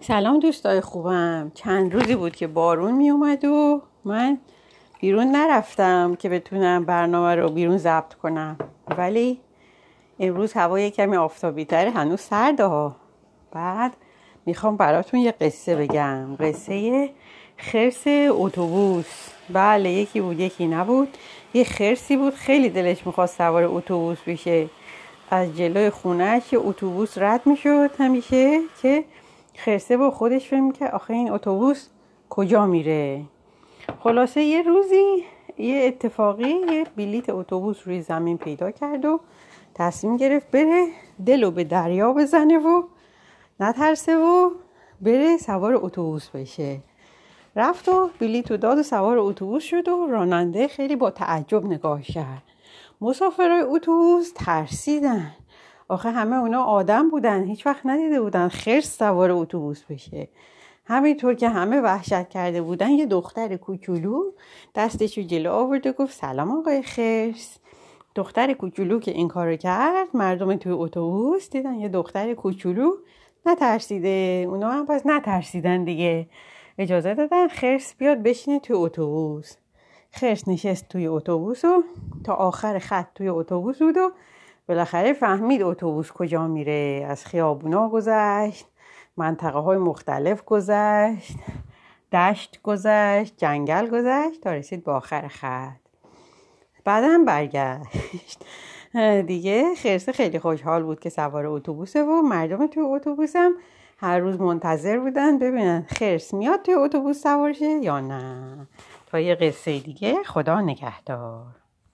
سلام دوستای خوبم. چند روزی بود که بارون می اومد و من بیرون نرفتم که بتونم برنامه رو بیرون ضبط کنم. ولی امروز هوا کمی آفتابی تره هنوز سرده ها. بعد می‌خوام براتون یه قصه بگم. قصه خرس اتوبوس. بله یکی بود یکی نبود. یه خرسی بود. خیلی دلش می‌خواست سوار اتوبوس بشه. از جلوی خونهش یه اتوبوس رد می‌شد همیشه که خرسه با خودش فهم که آخه این اتوبوس کجا میره؟ خلاصه یه روزی یه اتفاقی یه بلیت اتوبوس روی زمین پیدا کرد و تصمیم گرفت بره دلو به دریا بزنه و نترسه و بره سوار اتوبوس بشه. رفت و بلیت و داد و سوار اتوبوس شد و راننده خیلی با تعجب نگاه کرد. مسافرای اتوبوس ترسیدن. آخه همه اونا آدم بودن هیچ وقت ندیده بودن خرس سوار اتوبوس بشه. همینطور که همه وحشت کرده بودن یه دختر کوچولو دستش رو جلو آورد و گفت سلام آقای خرس. دختر کوچولو که این کارو کرد مردم توی اتوبوس دیدن یه دختر کوچولو نترسیده. اونا هم پس نترسیدن دیگه. اجازه دادن خرس بیاد بشینه توی اتوبوس. خرس نشست توی اتوبوس و تا آخر خط توی اتوبوس بود و بالاخره فهمید اتوبوس کجا میره از خیابونا گذشت منطقه های مختلف گذشت دشت گذشت جنگل گذشت تا رسید به آخر خط. بعدم برگشت. دیگه خرسه خیلی خوشحال بود که سوار اتوبوسه و مردم توی اتوبوسم هر روز منتظر بودن ببینن خرس میاد توی اتوبوس سوار شه یا نه. تا یه قصه دیگه خدا نگهدار.